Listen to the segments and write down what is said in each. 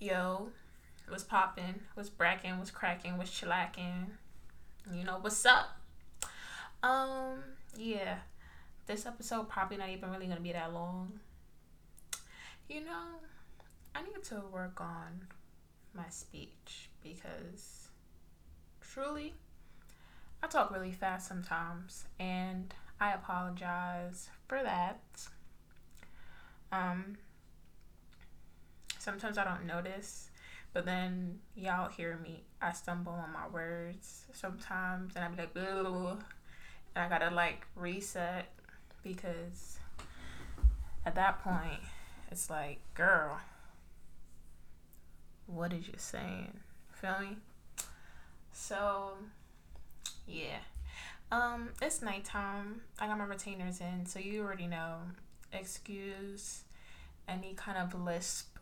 Yo, what's popping? What's bracking? What's cracking? What's chillacking? You know what's up? Um, yeah, this episode probably not even really gonna be that long. You know, I need to work on my speech because truly, I talk really fast sometimes, and I apologize for that. Um, sometimes I don't notice, but then y'all hear me. I stumble on my words sometimes, and I'm like, and I gotta like reset because at that point, it's like, girl, what is you saying? Feel me? So, yeah. Um, it's nighttime. I got my retainers in, so you already know. Excuse any kind of lisp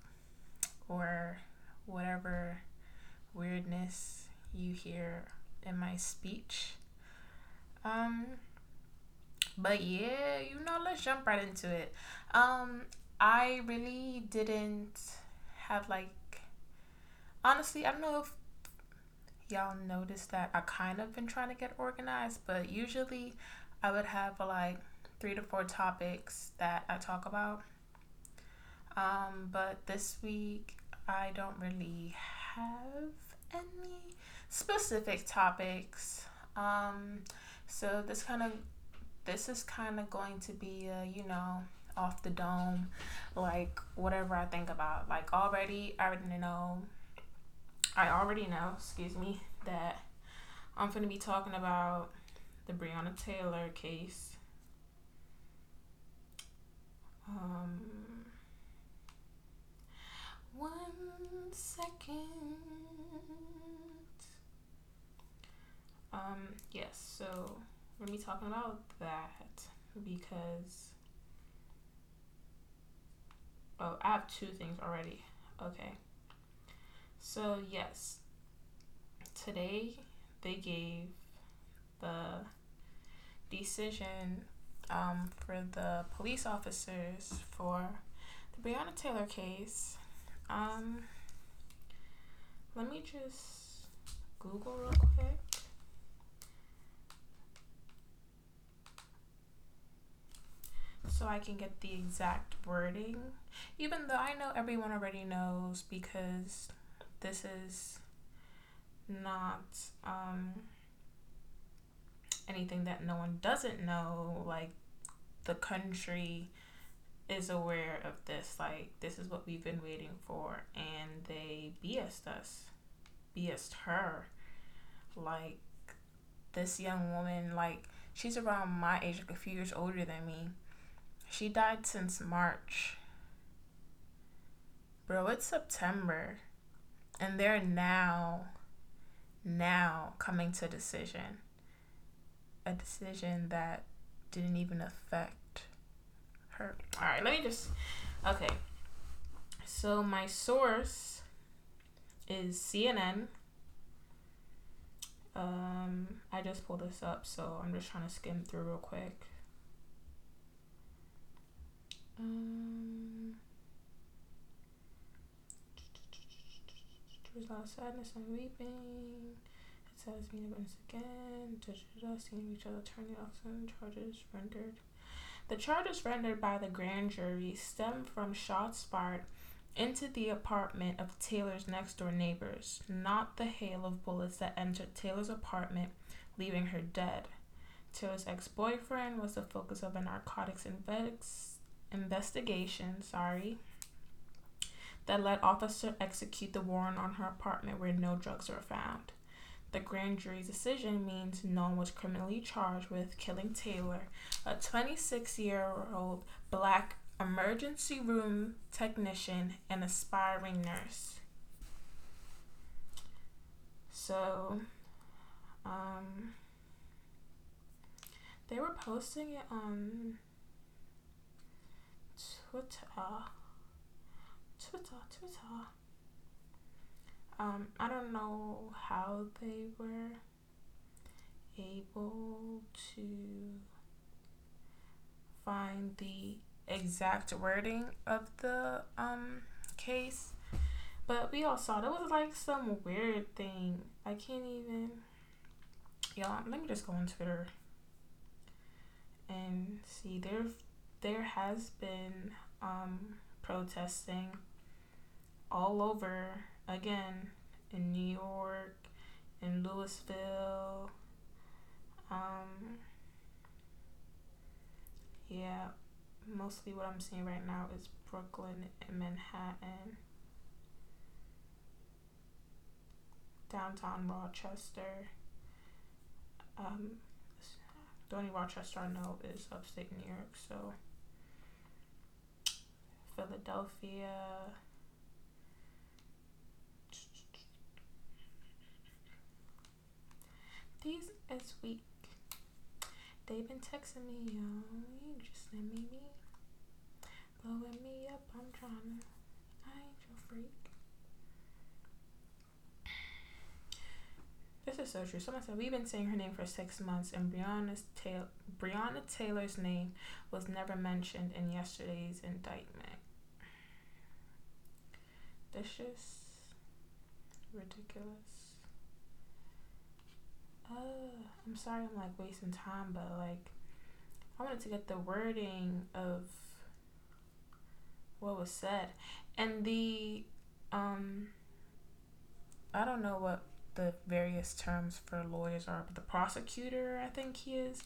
or whatever weirdness you hear in my speech. Um, but yeah, you know, let's jump right into it. Um, I really didn't have like honestly, I don't know if y'all noticed that I kind of been trying to get organized, but usually I would have like three to four topics that I talk about. Um, but this week I don't really have any specific topics. Um, so this kind of this is kind of going to be a, you know off the dome like whatever I think about. Like already I already know I already know, excuse me, that I'm to be talking about the Breonna Taylor case. Um, one second. Um, yes, so we're going to talking about that because. Oh, I have two things already. Okay. So, yes, today they gave the decision um, for the police officers for the Breonna Taylor case. Um, let me just Google real quick. So I can get the exact wording, even though I know everyone already knows because this is not um, anything that no one doesn't know. Like, the country is aware of this. Like, this is what we've been waiting for. And they BS'd us, BS'd her. Like, this young woman, like, she's around my age, like a few years older than me. She died since March. Bro, it's September. And they're now now coming to a decision. A decision that didn't even affect her. All right let me just okay. So my source is cnn um i just pulled this up so i'm just trying to skim through real quick um There's a lot of sadness and weeping. It says meeting once again. Da, da, da, seeing each other turning oxen charges rendered. The charges rendered by the grand jury stem from shots fired into the apartment of Taylor's next door neighbors, not the hail of bullets that entered Taylor's apartment, leaving her dead. Taylor's ex boyfriend was the focus of a narcotics invex- investigation. Sorry that let officer execute the warrant on her apartment where no drugs were found. The grand jury's decision means no one was criminally charged with killing Taylor, a 26 year old black emergency room technician and aspiring nurse. So, um, they were posting it on Twitter. Twitter, Twitter. Um, I don't know how they were able to find the exact wording of the um case, But we all saw. It was like some weird thing. I can't even. Y'all, let me just go on Twitter and see. There, there has been um, protesting all over again in New York, in Louisville. Um, yeah, mostly what I'm seeing right now is Brooklyn and Manhattan. Downtown Rochester. Um, the only Rochester I know is upstate New York, so Philadelphia. These is weak. They've been texting me, yo. You just send me me. Blowing me up, I'm trying to. I ain't your freak. This is so true. Someone said we've been saying her name for six months, and Breonna's ta- Breonna Taylor's name was never mentioned in yesterday's indictment. Just ridiculous. Uh, I'm sorry I'm like wasting time, but like I wanted to get the wording of what was said. And the um I don't know what the various terms for lawyers are, but the prosecutor, I think he is.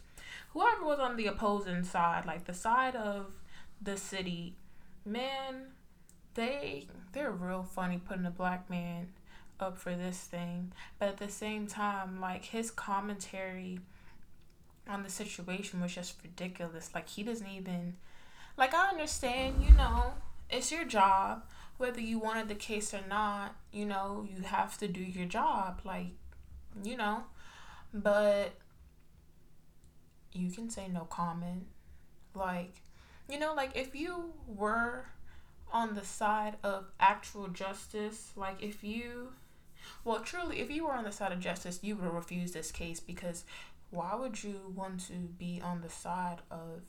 Whoever was on the opposing side, like the side of the city, man, they they're real funny putting a black man up for this thing. But at the same time, like his commentary on the situation was just ridiculous. Like he doesn't even like I understand, you know, it's your job. Whether you wanted the case or not, you know, you have to do your job. Like, you know. But you can say no comment. Like, you know, like if you were on the side of actual justice, like if you well, truly, if you were on the side of justice, you would refuse this case because why would you want to be on the side of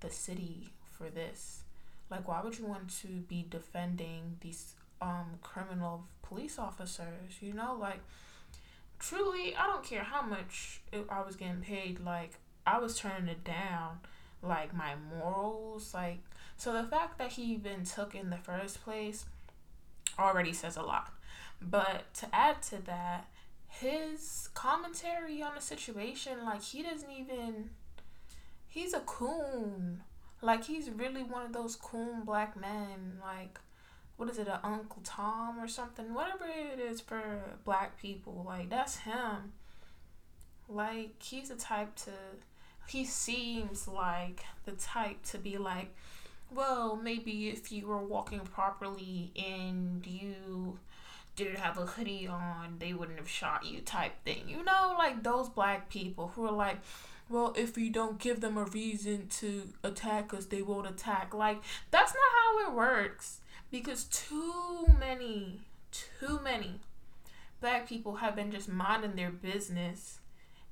the city for this? Like, why would you want to be defending these um criminal police officers? You know, like truly, I don't care how much I was getting paid. Like, I was turning it down. Like my morals, like so the fact that he even took in the first place already says a lot. But to add to that, his commentary on the situation, like he doesn't even he's a coon. Like he's really one of those coon black men, like what is it, a Uncle Tom or something? Whatever it is for black people, like that's him. Like he's the type to he seems like the type to be like, well, maybe if you were walking properly and you didn't have a hoodie on, they wouldn't have shot you type thing. You know, like those black people who are like, well, if we don't give them a reason to attack us, they won't attack. Like, that's not how it works. Because too many, too many black people have been just minding their business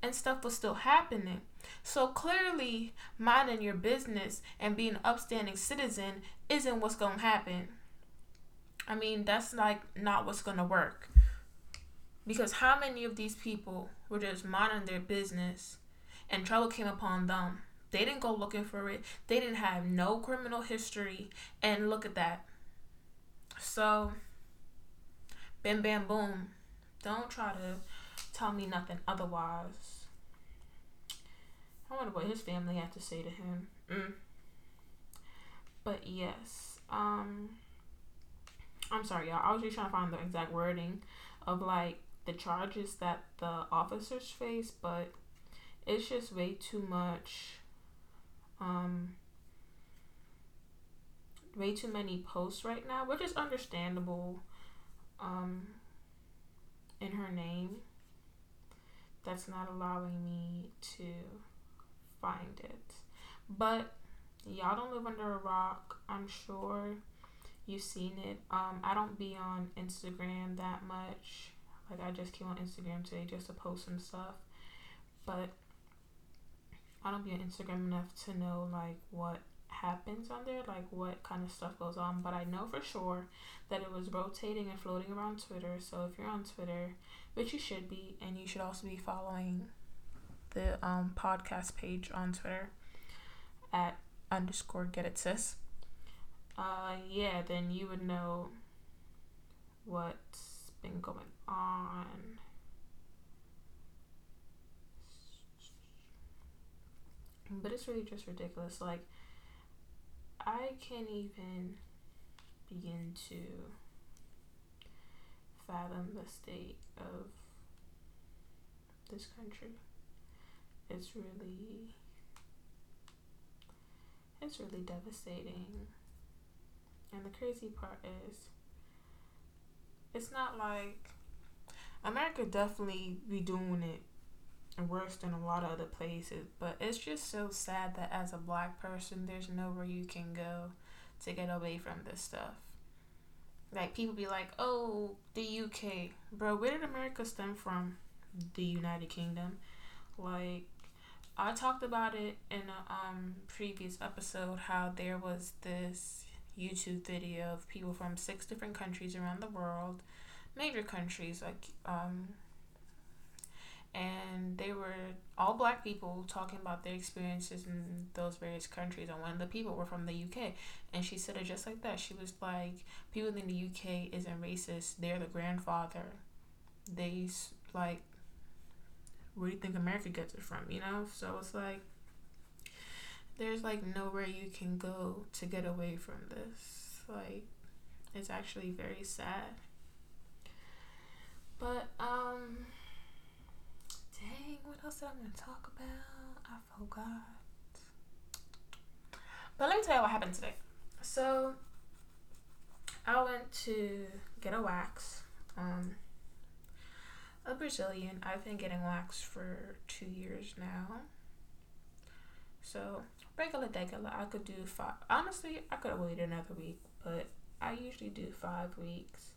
and stuff was still happening. So clearly, minding your business and being an upstanding citizen isn't what's going to happen. I mean, that's like not what's going to work. Because how many of these people were just minding their business and trouble came upon them? They didn't go looking for it. They didn't have no criminal history. And look at that. So, bam, bam, boom. Don't try to tell me nothing otherwise. I wonder what his family had to say to him. Mm. But yes, um, I'm sorry, y'all. I was just trying to find the exact wording of like the charges that the officers face, but it's just way too much. Um, way too many posts right now, which is understandable. Um, in her name, that's not allowing me to find it. But y'all don't live under a rock. I'm sure you've seen it. Um, I don't be on Instagram that much. Like I just came on Instagram today just to post some stuff, but I don't be on Instagram enough to know like what happens on there, like what kind of stuff goes on, but I know for sure that it was rotating and floating around Twitter. So if you're on Twitter, which you should be, and you should also be following the um, podcast page on Twitter at underscore get it sis. Uh, yeah, then you would know what's been going on. But it's really just ridiculous. Like, I can't even begin to fathom the state of this country. It's really it's really devastating. And the crazy part is it's not like America definitely be doing it worse than a lot of other places, but it's just so sad that as a black person, there's nowhere you can go to get away from this stuff. Like people be like, "Oh, the UK, bro. Where did America stem from? The United Kingdom." Like, I talked about it in a um previous episode how there was this YouTube video of people from six different countries around the world, major countries like um and they were all black people talking about their experiences in those various countries and one of the people were from the UK and she said it just like that. She was like people in the UK isn't racist they're the grandfather. They like where do you think America gets it from you know so it's like there's like nowhere you can go to get away from this like it's actually very sad but um Dang, what else am I to talk about? I forgot. But let me tell you what happened today. So, I went to get a wax. Um, a Brazilian. I've been getting wax for two years now. So, regular, regular. I could do five. Honestly, I could waited another week, but I usually do five weeks.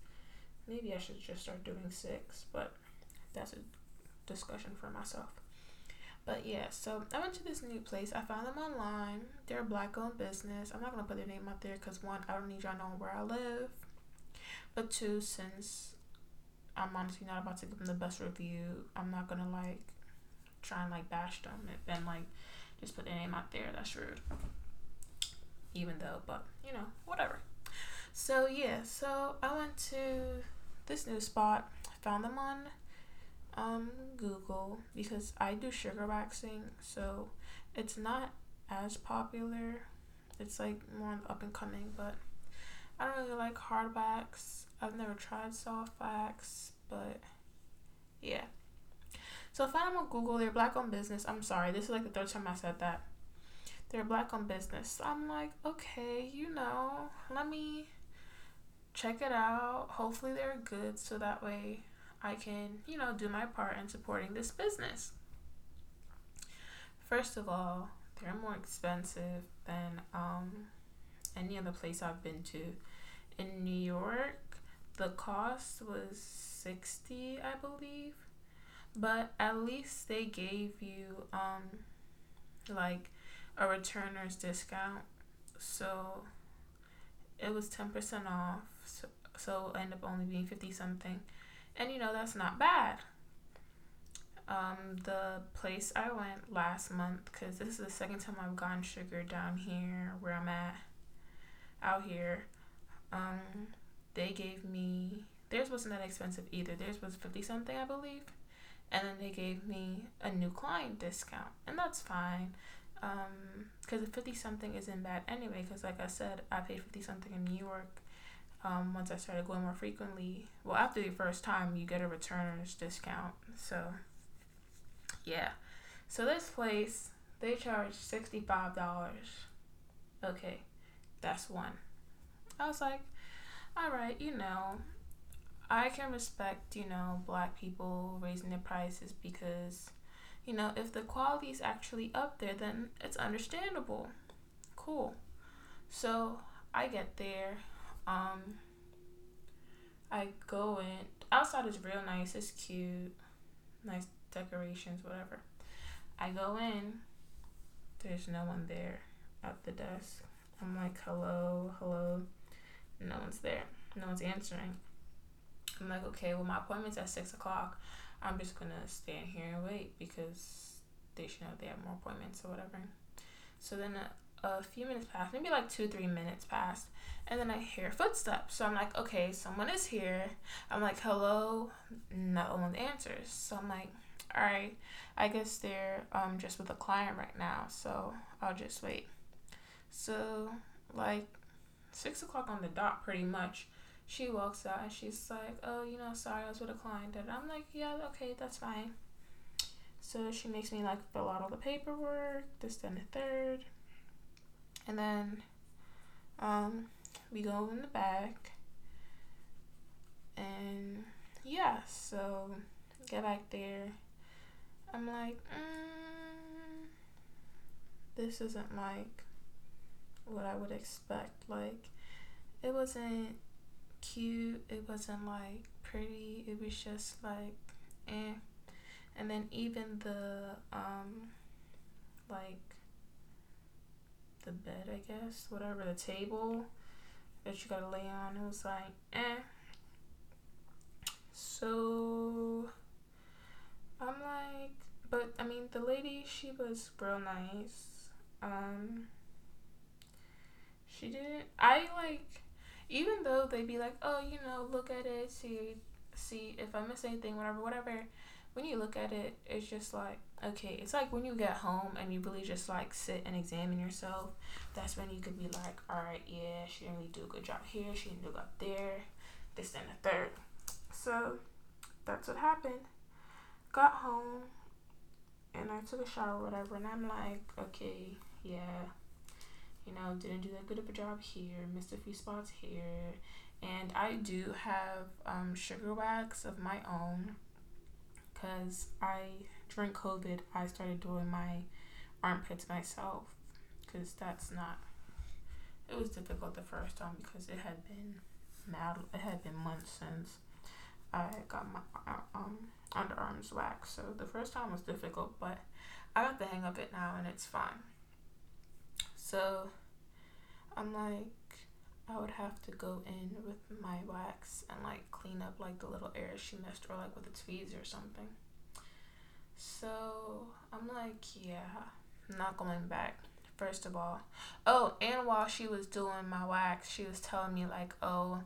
Maybe I should just start doing six, but that's a discussion for myself. But yeah, so I went to this new place. I found them online. They're a black owned business. I'm not gonna put their name out there because one, I don't need y'all knowing where I live. But two, since I'm honestly not about to give them the best review, I'm not gonna like try and like bash them and like just put their name out there. That's rude. Even though, but you know, whatever. So yeah, so I went to this new spot. I Found them on um, Google because I do sugar waxing, so it's not as popular. It's like more up and coming, but I don't really like hard wax. I've never tried soft but yeah. So I found them on Google. They're black on business. I'm sorry, this is like the third time I said that. They're black on business. I'm like, okay, you know, let me check it out. Hopefully they're good so that way I can, you know, do my part in supporting this business. First of all, they're more expensive than um, any other place I've been to. In New York, the cost was 60, I believe. But at least they gave you um like a returner's discount. So it was 10% off. So, so end up only being 50 something and you know, that's not bad. Um, the place I went last month, because this is the second time I've gone sugar down here where I'm at, out here, um, they gave me, theirs wasn't that expensive either. Theirs was 50 something, I believe. And then they gave me a new client discount, and that's fine. Um, because 50 something isn't bad anyway, because like I said, I paid 50 something in New York um, once I started going more frequently. Well, after the first time, you get a returner's discount. So, yeah. So, this place, they charge $65. Okay, that's one. I was like, all right, you know, I can respect, you know, black people raising their prices because, you know, if the quality is actually up there, then it's understandable. Cool. So I get there. Um, I go in. Outside is real nice. It's cute. Nice decorations, whatever. I go in. There's no one there. at the desk. I'm like, hello, hello. No one's there. No one's answering. I'm like, okay, well, my appointment's at six o'clock. I'm just gonna stand here and wait because they should know they have more appointments or whatever. So then a, a few minutes passed, maybe like two, three minutes passed, and then I hear footsteps. So I'm like, okay, someone is here. I'm like, hello. No one answers. So I'm like, all right, I guess they're um, just with a client right now. So I'll just wait. So, like, six o'clock on the dot, pretty much. She walks out and she's like, "Oh, you know, sorry, I was with a client." And I'm like, "Yeah, okay, that's fine." So she makes me like fill out all the paperwork, this, then, the third, and then um, we go in the back, and yeah, so get back there. I'm like, mm, this isn't like what I would expect. Like, it wasn't cute. It wasn't like pretty. It was just like, eh. And then even the um, like the bed, I guess, whatever the table that you gotta lay on, it was like, eh. So I'm like, but I mean, the lady, she was real nice. Um, she didn't. I like, even though they'd be like, oh, you know, look at it, see, see if I miss anything, whatever, whatever. When you look at it, it's just like, okay, it's like when you get home and you really just like sit and examine yourself. That's when you could be like, all right, yeah, she didn't really do a good job here, she didn't do up there, this, and the third. So that's what happened. Got home and I took a shower, whatever, and I'm like, okay, yeah, you know, didn't do that good of a job here, missed a few spots here. And I do have um, sugar wax of my own because I, during COVID, I started doing my armpits myself because that's not, it was difficult the first time because it had been mad, it had been months since I got my uh, um, underarms waxed. So the first time was difficult, but I got the hang of it now and it's fine. So I'm like, I would have to go in with my wax and like clean up like the little areas she missed or like with a tweezers or something. So I'm like, yeah, I'm not going back. First of all, oh, and while she was doing my wax, she was telling me like, oh,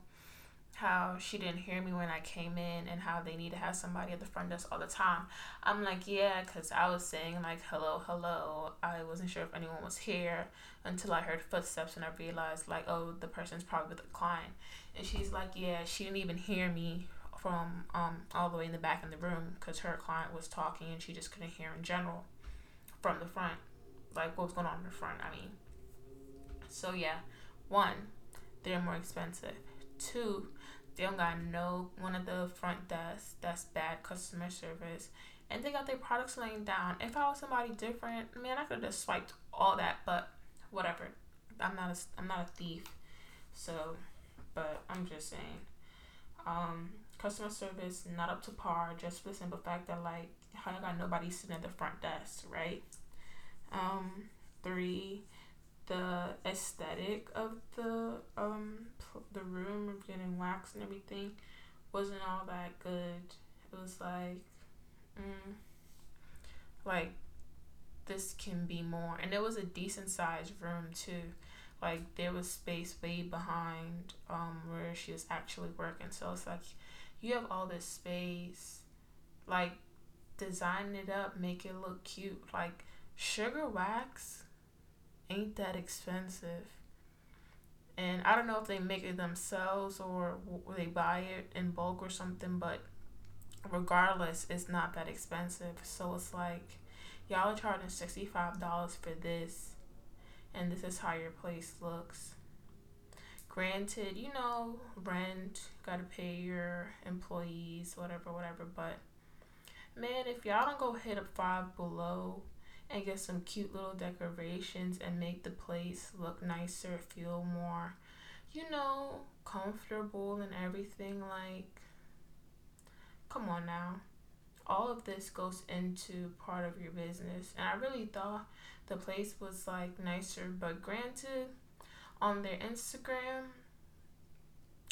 how she didn't hear me when I came in and how they need to have somebody at the front desk all the time. I'm like, yeah, because I was saying, like, hello, hello. I wasn't sure if anyone was here until I heard footsteps and I realized, like, oh, the person's probably with the client. And she's like, yeah, she didn't even hear me from um all the way in the back in the room because her client was talking and she just couldn't hear in general from the front, like what was going on in the front. I mean, so yeah, one, they're more expensive. Two, they don't got no one of the front desk that's bad customer service. And they got their products laying down. If I was somebody different, man, I could have just swiped all that, but whatever. I'm not a, I'm not a thief. So, but I'm just saying. Um, customer service not up to par just for the simple fact that like how I got nobody sitting at the front desk, right? Um, three, the aesthetic of the um the room of getting waxed and everything wasn't all that good. It was like, mm, like this can be more, and it was a decent sized room too. Like there was space way behind um where she was actually working, so it's like you have all this space, like design it up, make it look cute. Like sugar wax ain't that expensive. And I don't know if they make it themselves or they buy it in bulk or something, but regardless, it's not that expensive. So it's like, y'all are charging $65 for this, and this is how your place looks. Granted, you know, rent, gotta pay your employees, whatever, whatever, but man, if y'all don't go hit up five below and get some cute little decorations and make the place look nicer, feel more, you know, comfortable and everything. Like, come on now. all of this goes into part of your business. And I really thought the place was like nicer, but granted, on their Instagram,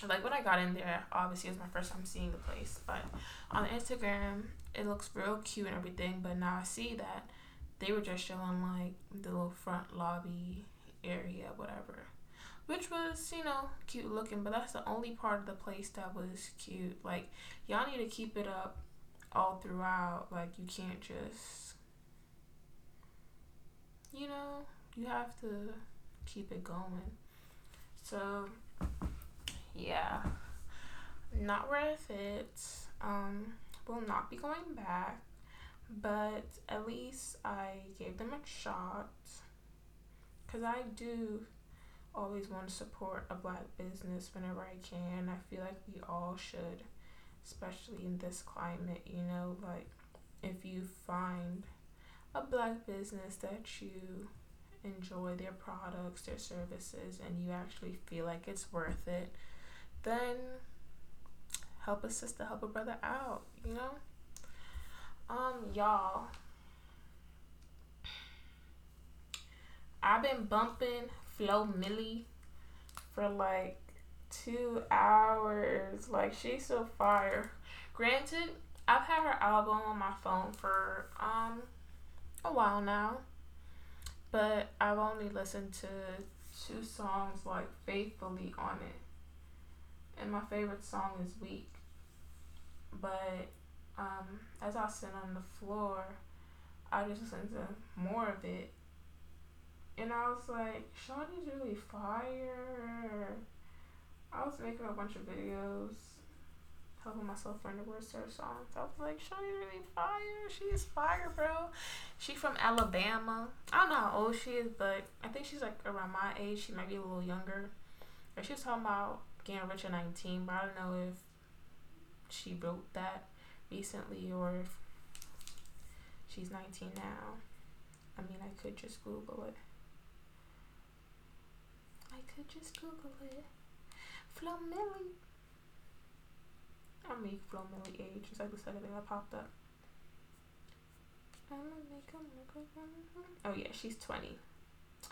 like when I got in there, obviously it was my first time seeing the place, but on Instagram it looks real cute and everything. But now I see that they were just showing like the little front lobby area, whatever, which was you know cute looking. But that's the only part of the place that was cute. Like y'all need to keep it up all throughout. Like you can't just, you know, you have to keep it going. So yeah, not worth it. Um, will not be going back, but at least I gave them a shot. Cause I do always want to support a black business whenever I can. I feel like we all should, especially in this climate. You know, like if you find a black business that you enjoy their products, their services, and you actually feel like it's worth it, then help a sister, help a brother out, you know? Um, y'all. I've been bumping Flo Milli for like two hours. Like she's so fire. Granted, I've had her album on my phone for um a while now. But I've only listened to two songs like faithfully on it and my favorite song is Weak. But um, as I sit on the floor, I just listened to more of it, and I was like, Shawty's really fire. I was making a bunch of videos, helping myself learn the words to her songs. I was like, Shawty's really fire. She's fire, bro. She from Alabama. I don't know how old she is, but I think she's like around my age. She might be a little younger. And she was talking about getting rich at 19, but I don't know if she wrote that recently or she's 19 now. I mean, I could just Google it. I could just Google it. Flo Milli. I make Flo Milli age. It's like the second thing that popped up. I'm gonna make him look like Oh yeah, she's 20.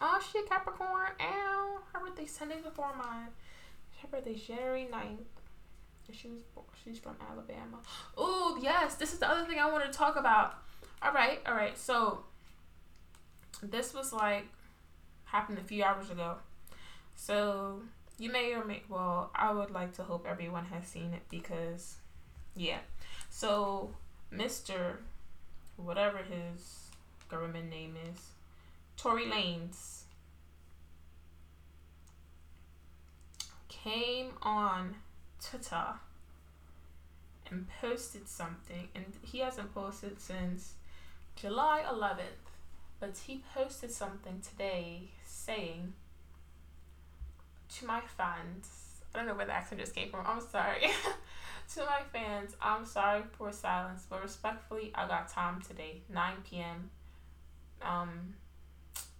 Oh shit, Capricorn. Ow. Her birthday's 10 days before mine. Her birthday's January 9th. She was she's from Alabama. Oh yes, this is the other thing I wanted to talk about. All right, all right. So this was like happened a few hours ago. So you may or may well, I would like to hope everyone has seen it because yeah. So Mr. whatever his government name is, Tory Lanez came on Twitter and posted something, and he hasn't posted since July 11th, but he posted something today saying to my fans, I don't know where the accent just came from, I'm sorry. to my fans, I'm sorry for silence, but respectfully, I got time today, 9 p.m. Um,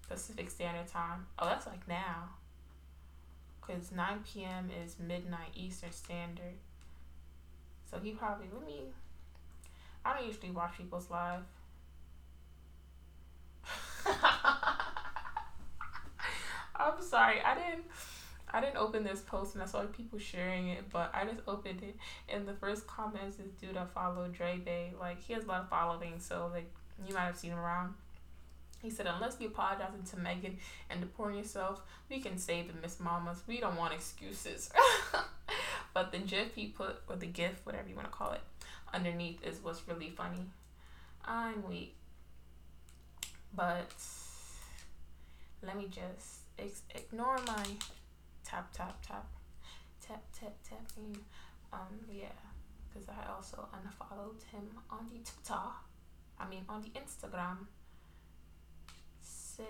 Pacific Standard Time. Oh, that's like now because 9 p.m. is midnight Eastern Standard. So he probably let me. I don't usually watch people's live. I'm sorry, I didn't. I didn't open this post and I saw people sharing it, but I just opened it and the first comments is dude I follow Dre Bay. Like he has a lot of following, so like you might have seen him around. He said, unless you apologizing to Megan and deporting yourself, we can save the Miss Mamas. We don't want excuses. but the GIF he put, or the GIF, whatever you want to call it, underneath is what's really funny. I'm weak. But let me just ex- ignore my tap, tap, tap, tap, tap, tapping. Um, yeah, because I also unfollowed him on the Twitter. I mean, on the Instagram. So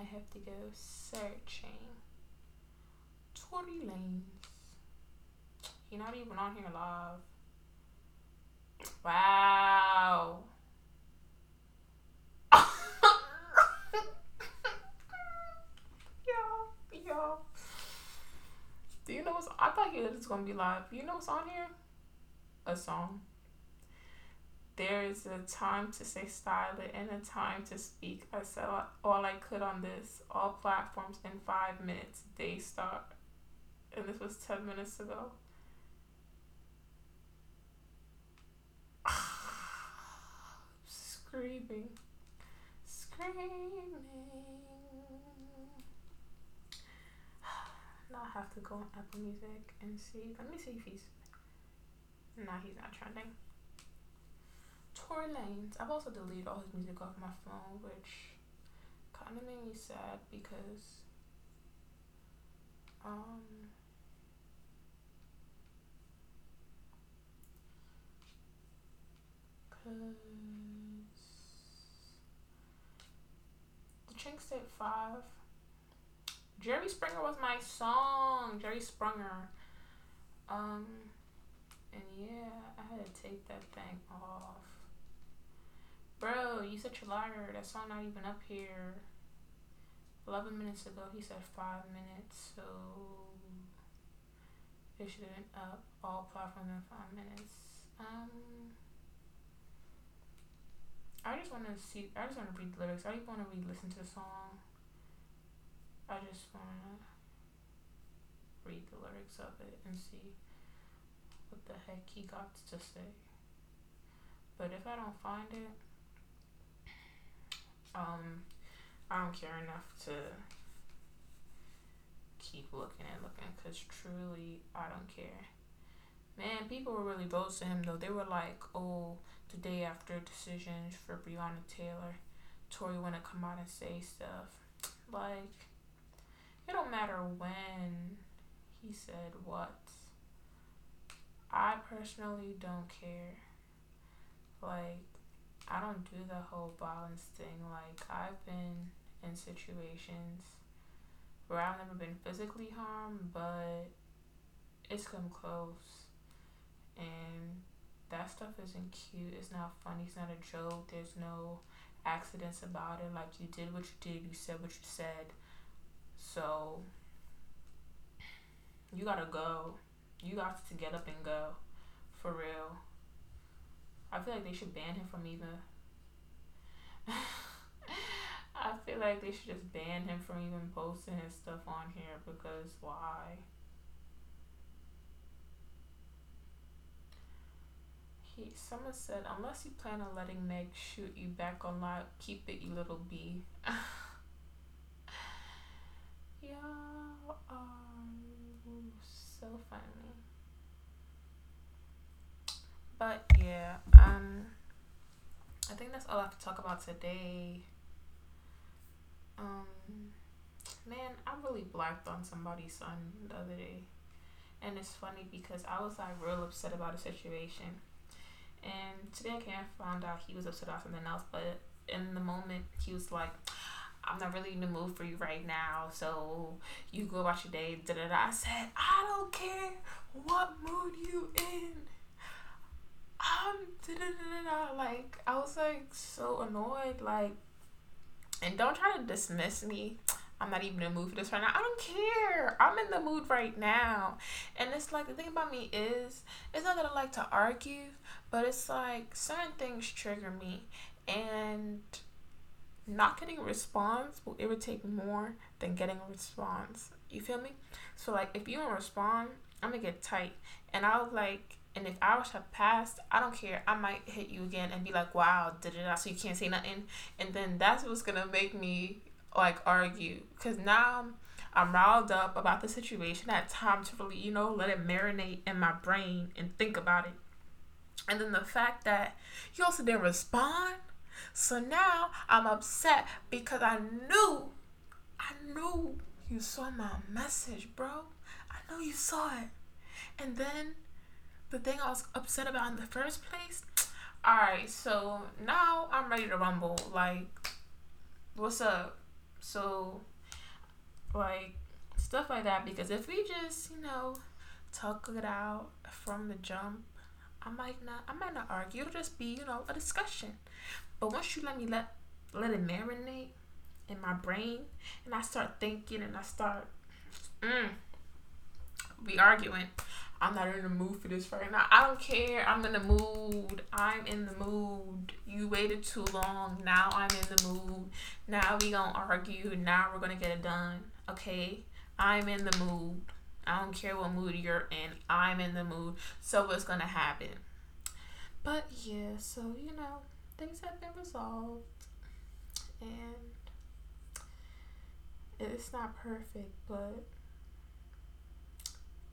I have to go searching. Tory Lanez. He's not even on here live. Wow. y'all, y'all. Do you know what's? I thought he was gonna be live. You know what's on here? A song. There is a time to stay silent and a time to speak. I said all I could on this. All platforms in five minutes. They start. And this was 10 minutes ago. Screaming. Screaming. Now I have to go on Apple Music and see. Let me see if he's. Nah, he's not trending. Tory Lanez. I've also deleted all his music off my phone, which kind of made me sad because um cause the Chixtape Five. Jerry Springer was my song. Jerry Springer. Um, and yeah, I had to take that thing off. Bro, you such a liar. That song not even up here. 11 minutes ago, he said 5 minutes, so it should have been up all platforms in 5 minutes. Um, I just want to see, I just want to read the lyrics. I don't want to listen to the song. I just want to read the lyrics of it and see what the heck he got to say. But if I don't find it, um, I don't care enough to keep looking and looking because truly I don't care. Man, people were really bold to him though. They were like, "Oh, the day after decisions for Breonna Taylor, Tory want to come out and say stuff." Like, it don't matter when he said what. I personally don't care. Like, I don't do the whole balance thing. Like I've been in situations where I've never been physically harmed, but it's come close. And that stuff isn't cute. It's not funny. It's not a joke. There's no accidents about it. Like you did what you did. You said what you said. So you gotta go. You got to get up and go. For real. I feel like they should ban him from even. I feel like they should just ban him from even posting his stuff on here because why? He someone said unless you plan on letting Meg shoot you back on live, keep it, you little bee. Y'all are so funny. But yeah, um, I think that's all I have to talk about today. Um, man, I really blacked on somebody's son the other day, and it's funny because I was like real upset about a situation, and today I can't find out he was upset about something else, but in the moment he was like. I'm not really in the mood for you right now, so you go about your day. Da da da. I said, I don't care what mood you in um, da da da da. like I was like so annoyed, like, and don't try to dismiss me. I'm not even in the mood for this right now. I don't care. I'm in the mood right now. And it's like the thing about me is it's not that I like to argue, but it's like certain things trigger me and not getting a response will irritate more than getting a response. You feel me? So like if you don't respond, I'm gonna get tight. And I was like and if hours have passed, I don't care. I might hit you again and be like, wow, did it so you can't say nothing. And then that's what's gonna make me like argue. Cause now I'm riled up about the situation. I had time to really, you know, let it marinate in my brain and think about it. And then the fact that you also didn't respond. So now I'm upset because I knew, I knew you saw my message, bro. I know you saw it. And then the thing I was upset about in the first place. Alright, so now I'm ready to rumble. Like, what's up? So, like, stuff like that. Because if we just, you know, talk it out from the jump, I might not, I might not argue. It'll just be, you know, a discussion. But once you let me let let it marinate in my brain, and I start thinking, and I start, mm, we arguing. I'm not in the mood for this right now. I don't care. I'm in the mood. I'm in the mood. You waited too long. Now I'm in the mood. Now we gonna argue. Now we're gonna get it done. Okay? I'm in the mood. I don't care what mood you're in. I'm in the mood. So what's gonna happen? But yeah, so you know, things have been resolved. And it's not perfect, but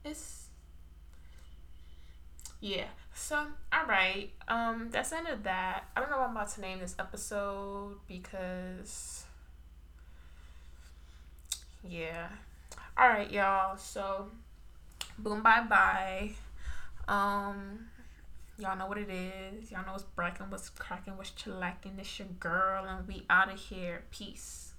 it's yeah. So all right. Um, that's the end of that. I don't know what I'm about to name this episode because yeah. All right, y'all. So boom, bye bye. Um. Y'all know what it is. Y'all know what's breaking, what's cracking, what's chillacking. It's your girl, and we out of here. Peace.